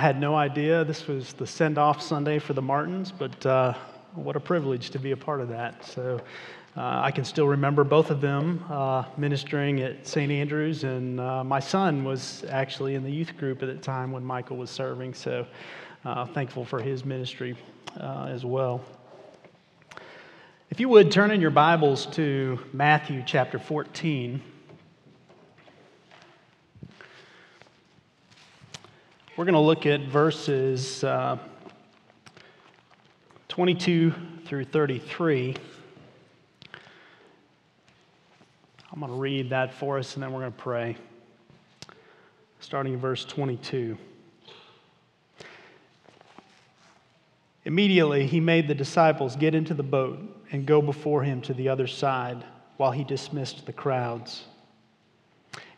I had no idea this was the send off Sunday for the Martins, but uh, what a privilege to be a part of that. So uh, I can still remember both of them uh, ministering at St. Andrews, and uh, my son was actually in the youth group at the time when Michael was serving. So uh, thankful for his ministry uh, as well. If you would turn in your Bibles to Matthew chapter 14. We're going to look at verses uh, 22 through 33. I'm going to read that for us and then we're going to pray. Starting in verse 22. Immediately, he made the disciples get into the boat and go before him to the other side while he dismissed the crowds.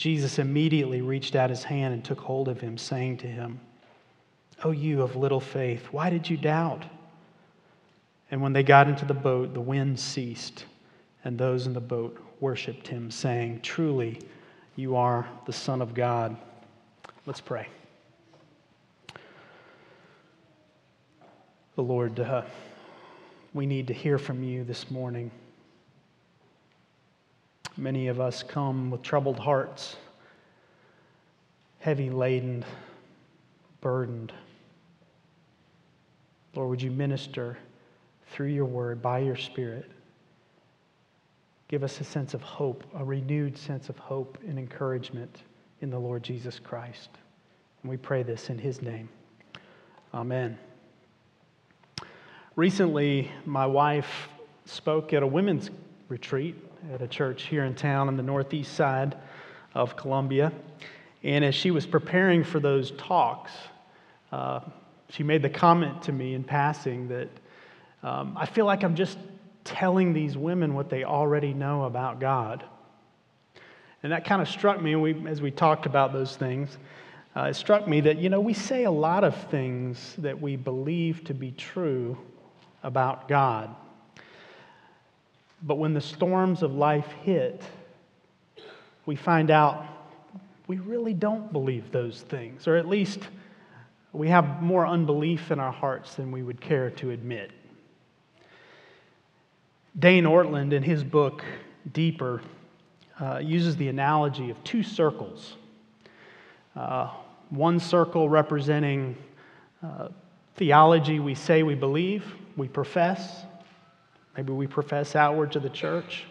Jesus immediately reached out his hand and took hold of him, saying to him, O you of little faith, why did you doubt? And when they got into the boat, the wind ceased, and those in the boat worshiped him, saying, Truly, you are the Son of God. Let's pray. The Lord, uh, we need to hear from you this morning. Many of us come with troubled hearts, heavy laden, burdened. Lord, would you minister through your word, by your spirit? Give us a sense of hope, a renewed sense of hope and encouragement in the Lord Jesus Christ. And we pray this in his name. Amen. Recently, my wife spoke at a women's retreat at a church here in town on the northeast side of Columbia. And as she was preparing for those talks, uh, she made the comment to me in passing that um, I feel like I'm just telling these women what they already know about God. And that kind of struck me we, as we talked about those things. Uh, it struck me that, you know, we say a lot of things that we believe to be true about God. But when the storms of life hit, we find out we really don't believe those things, or at least we have more unbelief in our hearts than we would care to admit. Dane Ortlund, in his book Deeper, uh, uses the analogy of two circles. Uh, one circle representing uh, theology we say we believe, we profess, Maybe we profess outward to the church.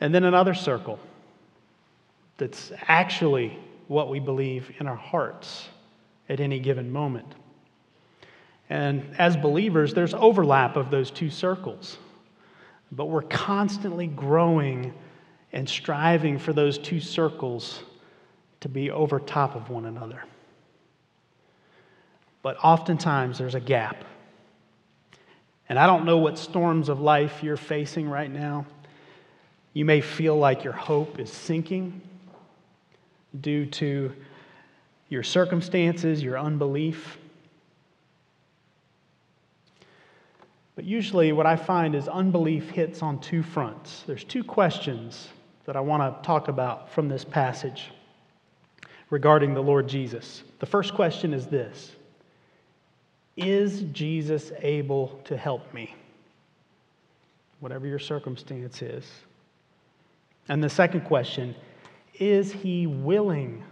And then another circle that's actually what we believe in our hearts at any given moment. And as believers, there's overlap of those two circles. But we're constantly growing and striving for those two circles to be over top of one another. But oftentimes there's a gap and I don't know what storms of life you're facing right now. You may feel like your hope is sinking due to your circumstances, your unbelief. But usually, what I find is unbelief hits on two fronts. There's two questions that I want to talk about from this passage regarding the Lord Jesus. The first question is this is Jesus able to help me? Whatever your circumstance is. And the second question is he willing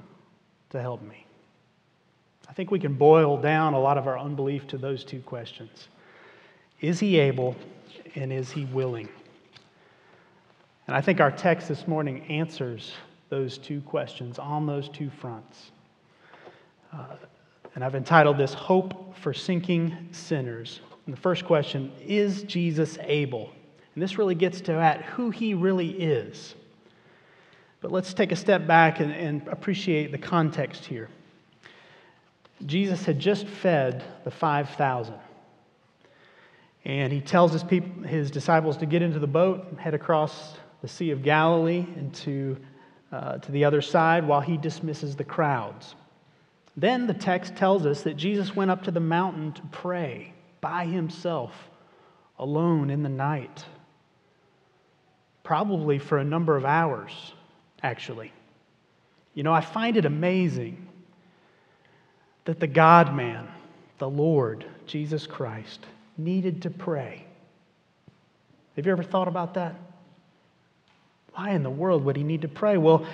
to help me? I think we can boil down a lot of our unbelief to those two questions Is he able and is he willing? And I think our text this morning answers those two questions on those two fronts. Uh, and I've entitled this Hope for Sinking Sinners. And the first question is Jesus able? And this really gets to at who he really is. But let's take a step back and, and appreciate the context here. Jesus had just fed the 5,000. And he tells his, people, his disciples to get into the boat and head across the Sea of Galilee and uh, to the other side while he dismisses the crowds. Then the text tells us that Jesus went up to the mountain to pray by himself, alone in the night, probably for a number of hours, actually. You know, I find it amazing that the God man, the Lord, Jesus Christ, needed to pray. Have you ever thought about that? Why in the world would he need to pray? Well,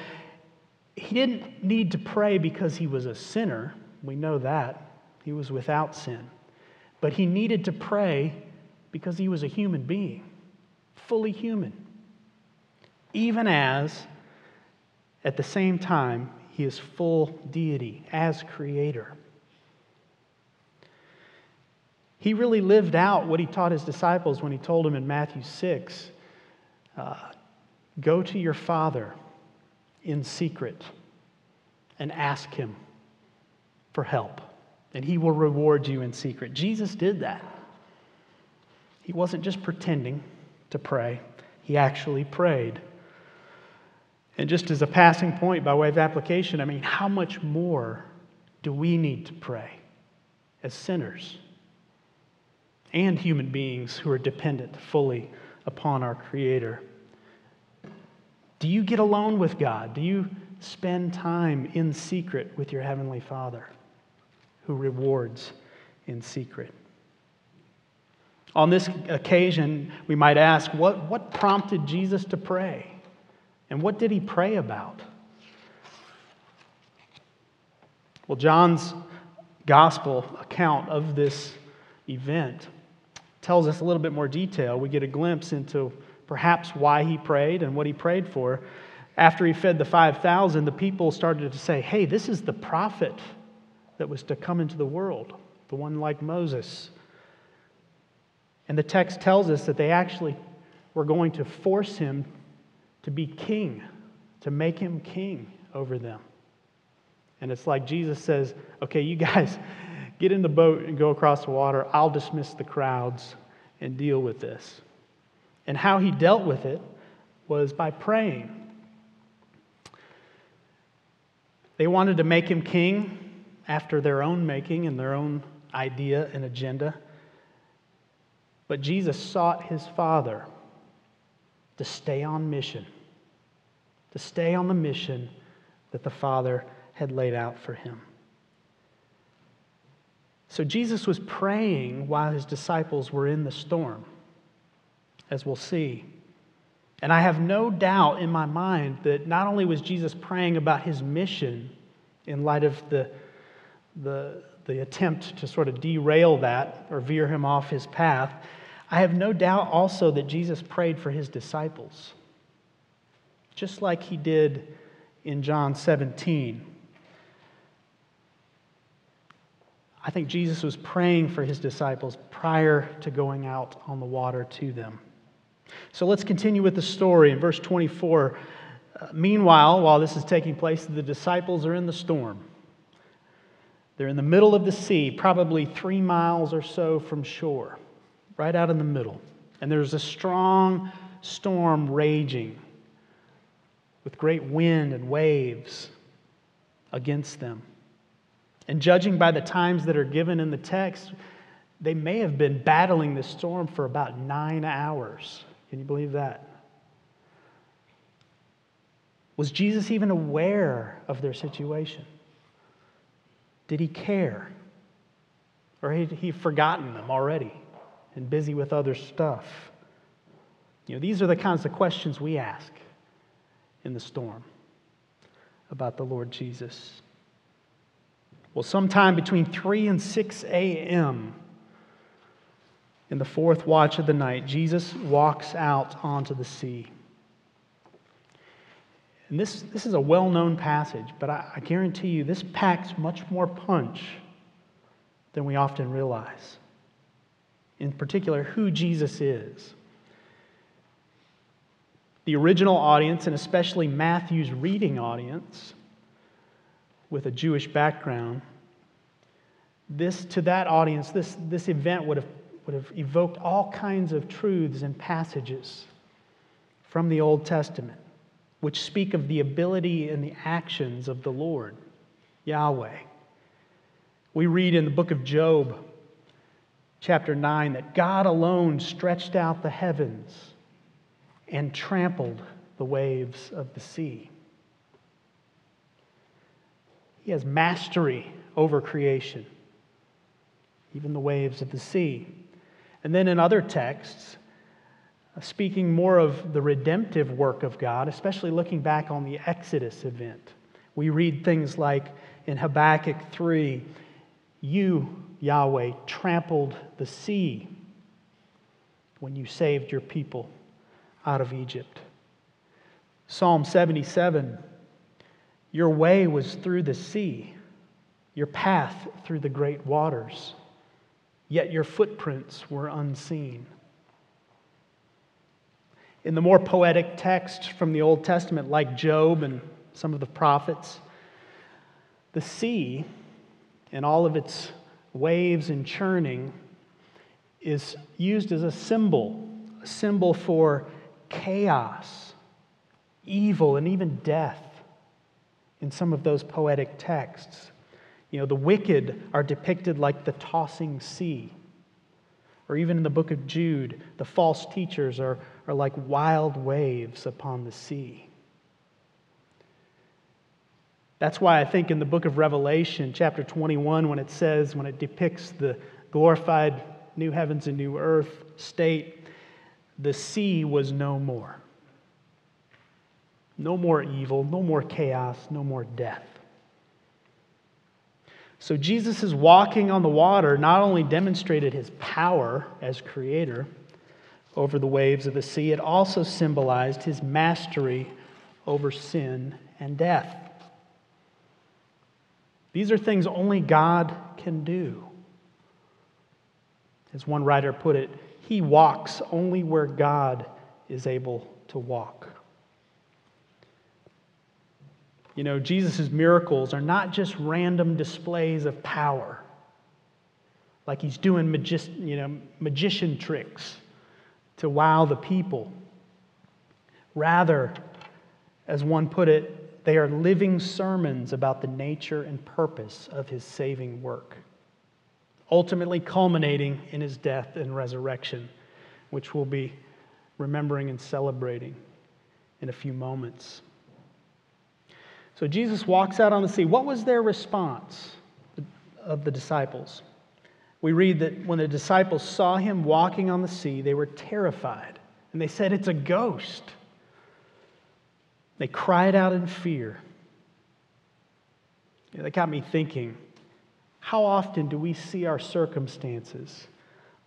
he didn't need to pray because he was a sinner. We know that. He was without sin. But he needed to pray because he was a human being, fully human. Even as, at the same time, he is full deity as creator. He really lived out what he taught his disciples when he told them in Matthew 6 uh, Go to your Father in secret and ask him for help, and he will reward you in secret. Jesus did that. He wasn't just pretending to pray, he actually prayed. And just as a passing point by way of application, I mean, how much more do we need to pray as sinners? and human beings who are dependent fully upon our Creator. Do you get alone with God? Do you spend time in secret with your Heavenly Father who rewards in secret? On this occasion, we might ask what, what prompted Jesus to pray? And what did he pray about? Well, John's gospel account of this event tells us a little bit more detail. We get a glimpse into perhaps why he prayed and what he prayed for. After he fed the 5,000, the people started to say, Hey, this is the prophet that was to come into the world, the one like Moses. And the text tells us that they actually were going to force him to be king, to make him king over them. And it's like Jesus says, Okay, you guys, Get in the boat and go across the water. I'll dismiss the crowds and deal with this. And how he dealt with it was by praying. They wanted to make him king after their own making and their own idea and agenda. But Jesus sought his Father to stay on mission, to stay on the mission that the Father had laid out for him. So Jesus was praying while his disciples were in the storm, as we'll see. And I have no doubt in my mind that not only was Jesus praying about his mission in light of the, the, the attempt to sort of derail that or veer him off his path, I have no doubt also that Jesus prayed for his disciples, just like he did in John 17 I think Jesus was praying for his disciples prior to going out on the water to them. So let's continue with the story in verse 24. Uh, meanwhile, while this is taking place, the disciples are in the storm. They're in the middle of the sea, probably three miles or so from shore, right out in the middle. And there's a strong storm raging with great wind and waves against them. And judging by the times that are given in the text, they may have been battling this storm for about nine hours. Can you believe that? Was Jesus even aware of their situation? Did he care? Or had he forgotten them already and busy with other stuff? You know, these are the kinds of questions we ask in the storm about the Lord Jesus. Well, sometime between 3 and 6 a.m., in the fourth watch of the night, Jesus walks out onto the sea. And this, this is a well known passage, but I, I guarantee you this packs much more punch than we often realize. In particular, who Jesus is. The original audience, and especially Matthew's reading audience, with a Jewish background, this to that audience, this, this event would have would have evoked all kinds of truths and passages from the Old Testament, which speak of the ability and the actions of the Lord, Yahweh. We read in the book of Job, chapter 9, that God alone stretched out the heavens and trampled the waves of the sea. He has mastery over creation, even the waves of the sea. And then in other texts, speaking more of the redemptive work of God, especially looking back on the Exodus event, we read things like in Habakkuk 3 You, Yahweh, trampled the sea when you saved your people out of Egypt. Psalm 77 Your way was through the sea, your path through the great waters yet your footprints were unseen. In the more poetic texts from the Old Testament, like Job and some of the prophets, the sea and all of its waves and churning is used as a symbol, a symbol for chaos, evil, and even death in some of those poetic texts. You know, the wicked are depicted like the tossing sea. Or even in the book of Jude, the false teachers are, are like wild waves upon the sea. That's why I think in the book of Revelation, chapter 21, when it says, when it depicts the glorified new heavens and new earth state, the sea was no more. No more evil, no more chaos, no more death. So Jesus' walking on the water not only demonstrated his power as creator over the waves of the sea, it also symbolized his mastery over sin and death. These are things only God can do. As one writer put it, he walks only where God is able to walk. You know, Jesus' miracles are not just random displays of power, like he's doing magi- you know, magician tricks to wow the people. Rather, as one put it, they are living sermons about the nature and purpose of his saving work, ultimately culminating in his death and resurrection, which we'll be remembering and celebrating in a few moments. So Jesus walks out on the sea. What was their response of the disciples? We read that when the disciples saw him walking on the sea, they were terrified. And they said, It's a ghost. They cried out in fear. That got me thinking how often do we see our circumstances,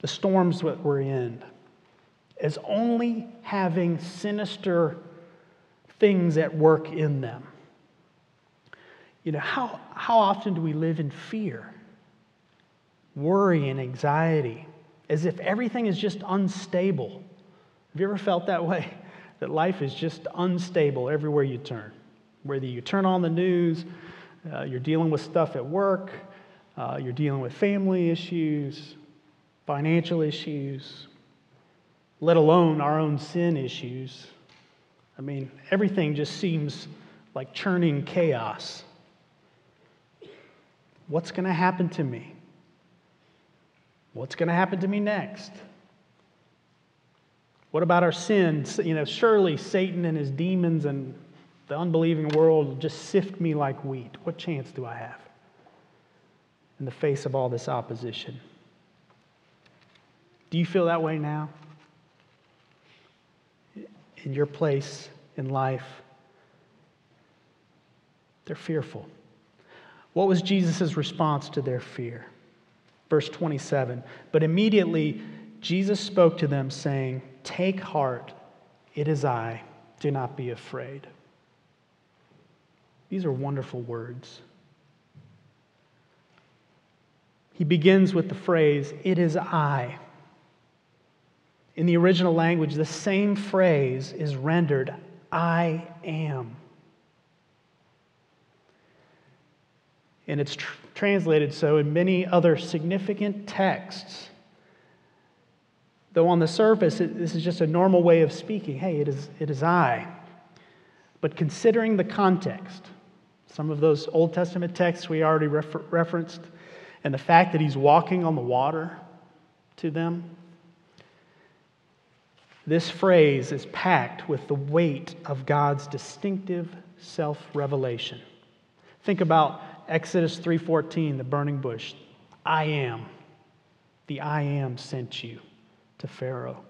the storms that we're in, as only having sinister things at work in them? You know, how, how often do we live in fear, worry, and anxiety, as if everything is just unstable? Have you ever felt that way? That life is just unstable everywhere you turn. Whether you turn on the news, uh, you're dealing with stuff at work, uh, you're dealing with family issues, financial issues, let alone our own sin issues. I mean, everything just seems like churning chaos. What's going to happen to me? What's going to happen to me next? What about our sins? You know, surely Satan and his demons and the unbelieving world will just sift me like wheat. What chance do I have in the face of all this opposition? Do you feel that way now? In your place in life, they're fearful. What was Jesus' response to their fear? Verse 27 But immediately Jesus spoke to them, saying, Take heart, it is I, do not be afraid. These are wonderful words. He begins with the phrase, It is I. In the original language, the same phrase is rendered, I am. And it's tr- translated so in many other significant texts. Though on the surface, it, this is just a normal way of speaking. Hey, it is, it is I. But considering the context, some of those Old Testament texts we already refer- referenced, and the fact that he's walking on the water to them, this phrase is packed with the weight of God's distinctive self-revelation. Think about Exodus 3:14, the burning bush. I am. The I am sent you to Pharaoh.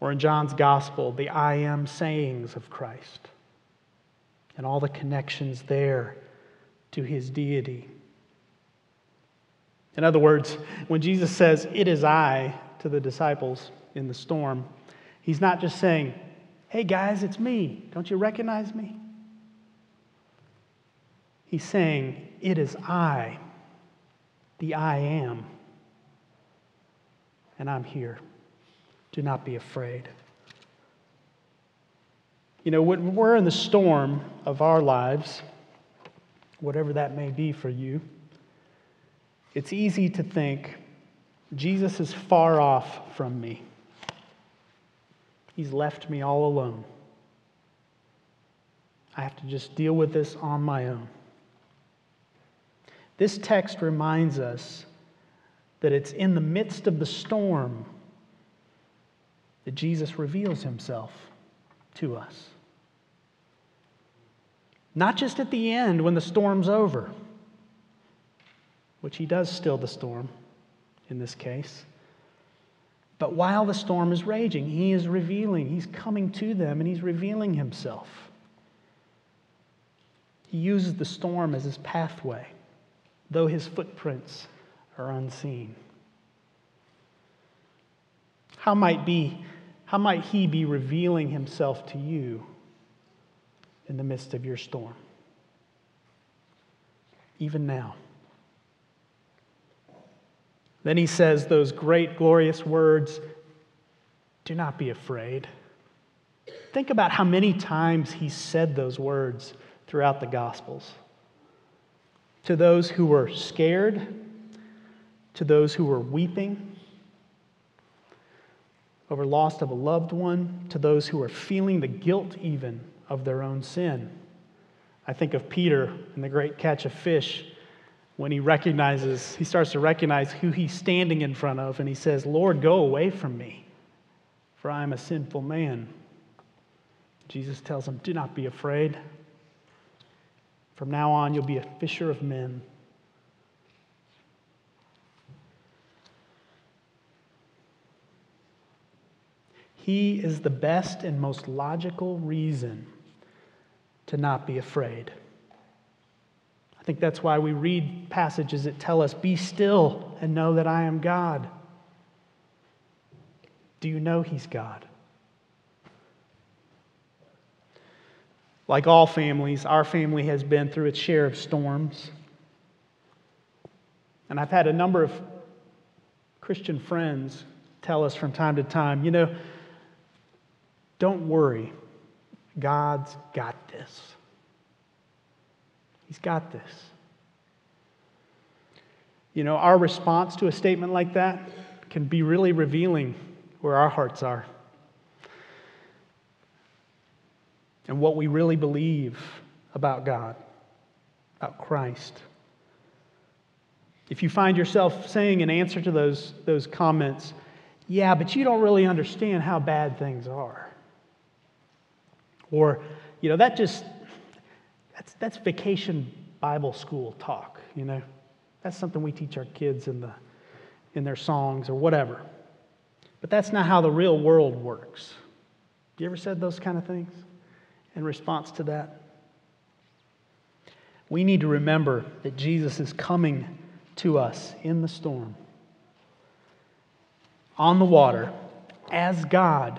Or in John's gospel, the I am sayings of Christ and all the connections there to his deity. In other words, when Jesus says, It is I to the disciples in the storm, he's not just saying, Hey guys, it's me. Don't you recognize me? He's saying, It is I, the I am, and I'm here. Do not be afraid. You know, when we're in the storm of our lives, whatever that may be for you, it's easy to think Jesus is far off from me. He's left me all alone. I have to just deal with this on my own. This text reminds us that it's in the midst of the storm that Jesus reveals himself to us. Not just at the end when the storm's over, which he does still the storm in this case. But while the storm is raging, he is revealing, he's coming to them and he's revealing himself. He uses the storm as his pathway though his footprints are unseen. How might, be, how might he be revealing himself to you in the midst of your storm? Even now. Then he says those great, glorious words Do not be afraid. Think about how many times he said those words throughout the Gospels to those who were scared, to those who were weeping over loss of a loved one, to those who are feeling the guilt even of their own sin. I think of Peter in the great catch of fish when he recognizes, he starts to recognize who he's standing in front of, and he says, Lord, go away from me, for I am a sinful man. Jesus tells him, Do not be afraid. From now on, you'll be a fisher of men. He is the best and most logical reason to not be afraid. I think that's why we read passages that tell us, Be still and know that I am God. Do you know He's God? Like all families, our family has been through its share of storms. And I've had a number of Christian friends tell us from time to time, you know, don't worry, God's got this. He's got this. You know, our response to a statement like that can be really revealing where our hearts are. And what we really believe about God, about Christ. If you find yourself saying in answer to those, those comments, yeah, but you don't really understand how bad things are. Or, you know, that just, that's, that's vacation Bible school talk, you know. That's something we teach our kids in, the, in their songs or whatever. But that's not how the real world works. You ever said those kind of things? In response to that? we need to remember that Jesus is coming to us in the storm, on the water, as God.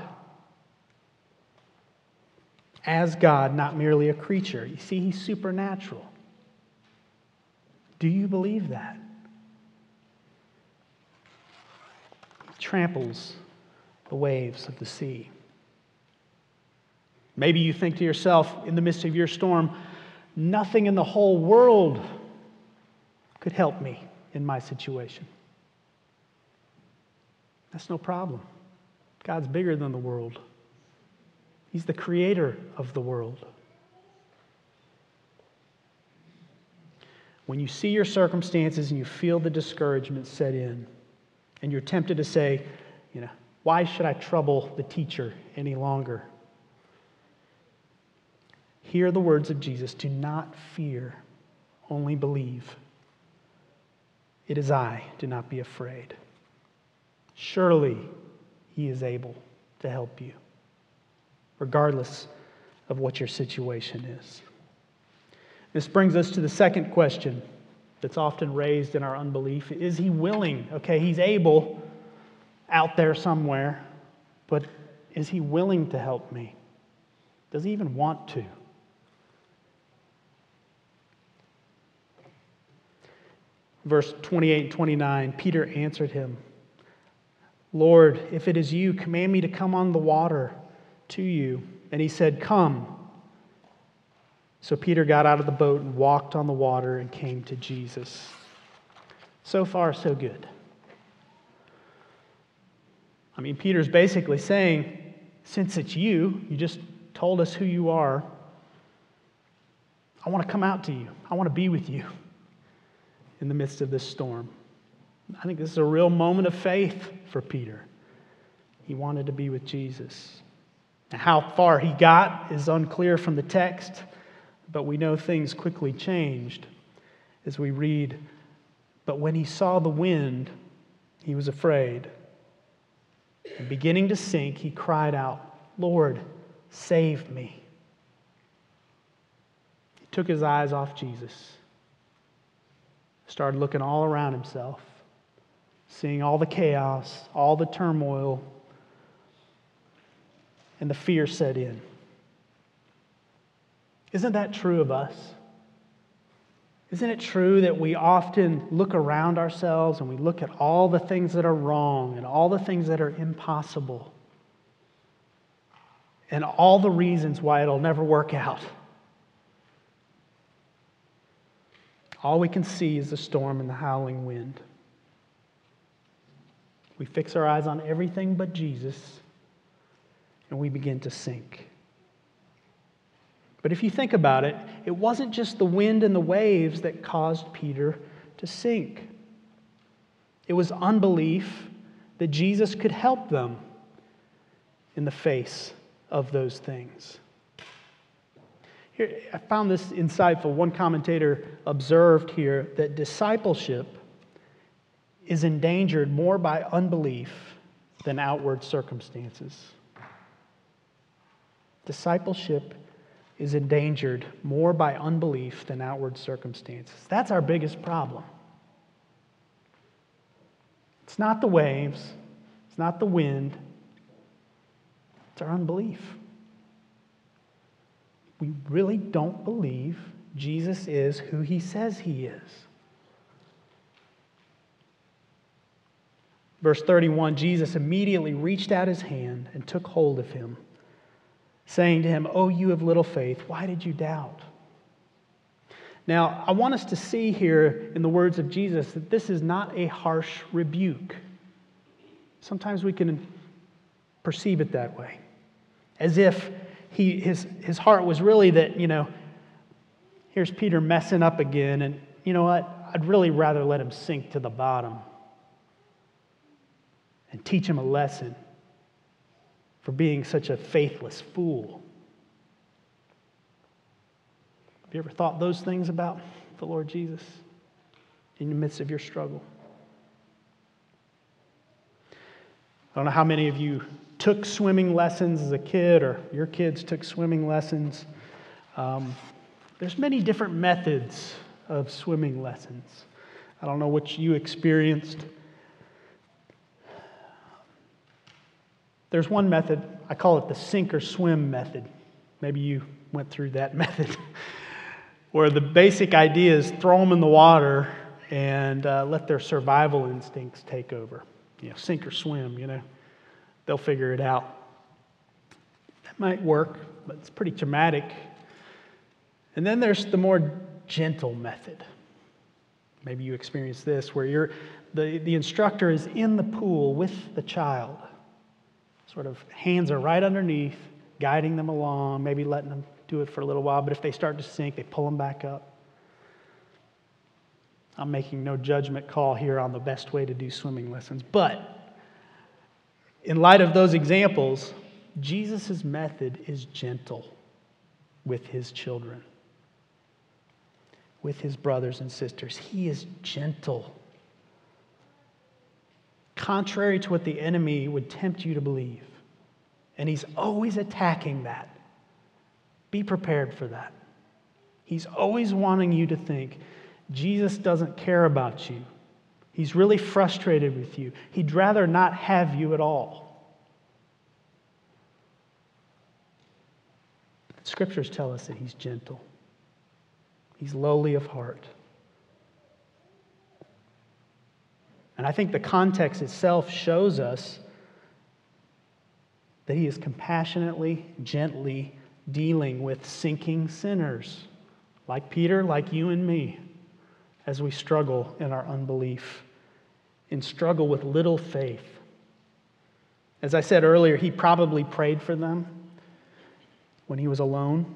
As God, not merely a creature. You see, he's supernatural. Do you believe that? He tramples the waves of the sea. Maybe you think to yourself in the midst of your storm, nothing in the whole world could help me in my situation. That's no problem. God's bigger than the world, He's the creator of the world. When you see your circumstances and you feel the discouragement set in, and you're tempted to say, you know, why should I trouble the teacher any longer? Hear the words of Jesus do not fear, only believe. It is I, do not be afraid. Surely he is able to help you, regardless of what your situation is. This brings us to the second question that's often raised in our unbelief Is he willing? Okay, he's able out there somewhere, but is he willing to help me? Does he even want to? Verse 28 and 29 Peter answered him, Lord, if it is you, command me to come on the water to you. And he said, Come. So Peter got out of the boat and walked on the water and came to Jesus. So far, so good. I mean, Peter's basically saying, since it's you, you just told us who you are, I want to come out to you. I want to be with you in the midst of this storm. I think this is a real moment of faith for Peter. He wanted to be with Jesus. Now, how far he got is unclear from the text, but we know things quickly changed as we read. But when he saw the wind, he was afraid. And beginning to sink, he cried out, Lord, save me. He took his eyes off Jesus, started looking all around himself seeing all the chaos, all the turmoil, and the fear set in. Isn't that true of us? Isn't it true that we often look around ourselves and we look at all the things that are wrong and all the things that are impossible and all the reasons why it'll never work out? All we can see is the storm and the howling wind. We fix our eyes on everything but Jesus, and we begin to sink. But if you think about it, it wasn't just the wind and the waves that caused Peter to sink. It was unbelief that Jesus could help them in the face of those things. Here, I found this insightful. One commentator observed here that discipleship is endangered more by unbelief than outward circumstances. Discipleship is endangered more by unbelief than outward circumstances. That's our biggest problem. It's not the waves, it's not the wind, it's our unbelief. We really don't believe Jesus is who he says he is. Verse 31 Jesus immediately reached out his hand and took hold of him, saying to him, Oh, you of little faith, why did you doubt? Now, I want us to see here in the words of Jesus that this is not a harsh rebuke. Sometimes we can perceive it that way, as if he, his, his heart was really that, you know, here's Peter messing up again, and you know what? I'd really rather let him sink to the bottom and teach him a lesson for being such a faithless fool. Have you ever thought those things about the Lord Jesus in the midst of your struggle? I don't know how many of you took swimming lessons as a kid or your kids took swimming lessons. Um, There's many different methods of swimming lessons. I don't know what you experienced. There's one method, I call it the sink or swim method. Maybe you went through that method, where the basic idea is throw them in the water and uh, let their survival instincts take over. You know, sink or swim, you know, they'll figure it out. That might work, but it's pretty traumatic. And then there's the more gentle method. Maybe you experience this where you're, the, the instructor is in the pool with the child. Sort of hands are right underneath, guiding them along, maybe letting them do it for a little while. But if they start to sink, they pull them back up. I'm making no judgment call here on the best way to do swimming lessons. But in light of those examples, Jesus' method is gentle with his children, with his brothers and sisters. He is gentle. Contrary to what the enemy would tempt you to believe. And he's always attacking that. Be prepared for that. He's always wanting you to think Jesus doesn't care about you. He's really frustrated with you. He'd rather not have you at all. Scriptures tell us that he's gentle, he's lowly of heart. And I think the context itself shows us that he is compassionately, gently dealing with sinking sinners like Peter, like you and me as we struggle in our unbelief, and struggle with little faith. As I said earlier, he probably prayed for them when he was alone.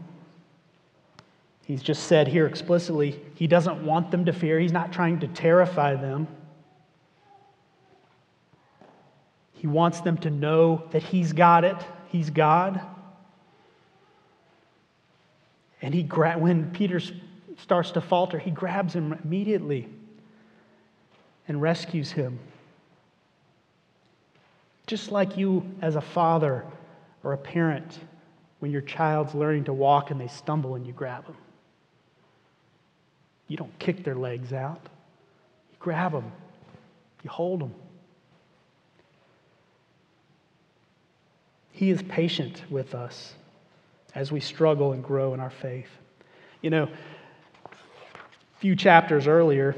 He's just said here explicitly, he doesn't want them to fear. He's not trying to terrify them. He wants them to know that he's got it, he's God. And he when Peter's starts to falter, he grabs him immediately and rescues him. Just like you, as a father or a parent, when your child's learning to walk and they stumble and you grab them. You don't kick their legs out, you grab them, you hold them. He is patient with us as we struggle and grow in our faith. You know, few chapters earlier,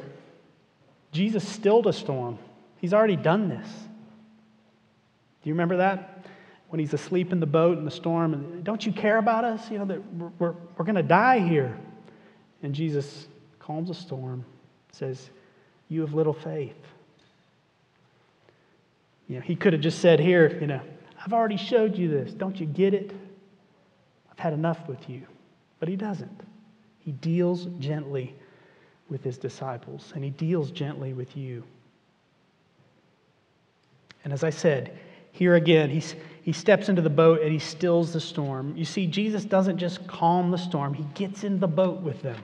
Jesus stilled a storm. He's already done this. Do you remember that? When he's asleep in the boat in the storm, and don't you care about us? You know, that we're, we're, we're going to die here. And Jesus calms the storm, says, You have little faith. You know, he could have just said here, you know, I've already showed you this. Don't you get it? I've had enough with you. But he doesn't. He deals gently with his disciples, and he deals gently with you. And as I said, here again, he's, he steps into the boat and he stills the storm. You see, Jesus doesn't just calm the storm, he gets in the boat with them.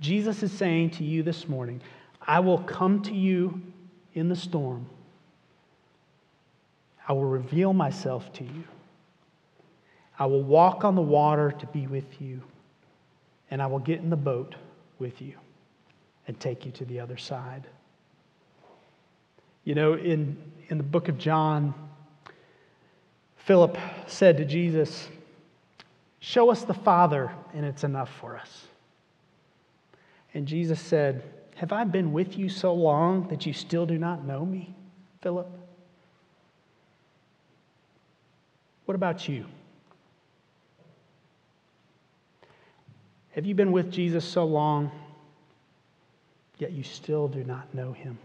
Jesus is saying to you this morning, I will come to you in the storm. I will reveal myself to you. I will walk on the water to be with you and I will get in the boat with you and take you to the other side. You know, in, in the book of John, Philip said to Jesus, Show us the Father, and it's enough for us. And Jesus said, Have I been with you so long that you still do not know me, Philip? What about you? Have you been with Jesus so long, yet you still do not know him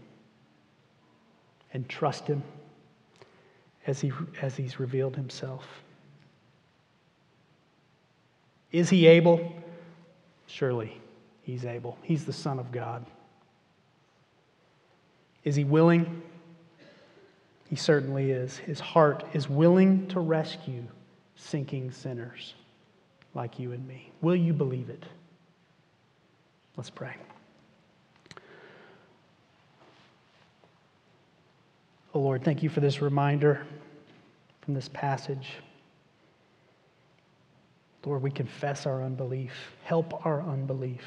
and trust him as, he, as he's revealed himself? Is he able? Surely he's able. He's the Son of God. Is he willing? He certainly is. His heart is willing to rescue sinking sinners like you and me. Will you believe it? Let's pray. Oh Lord, thank you for this reminder from this passage. Lord, we confess our unbelief. Help our unbelief.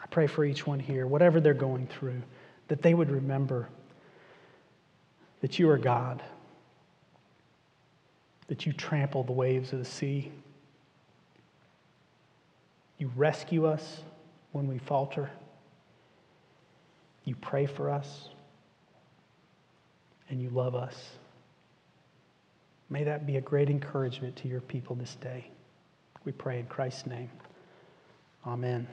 I pray for each one here, whatever they're going through, that they would remember that you are God, that you trample the waves of the sea, you rescue us when we falter, you pray for us, and you love us. May that be a great encouragement to your people this day. We pray in Christ's name. Amen.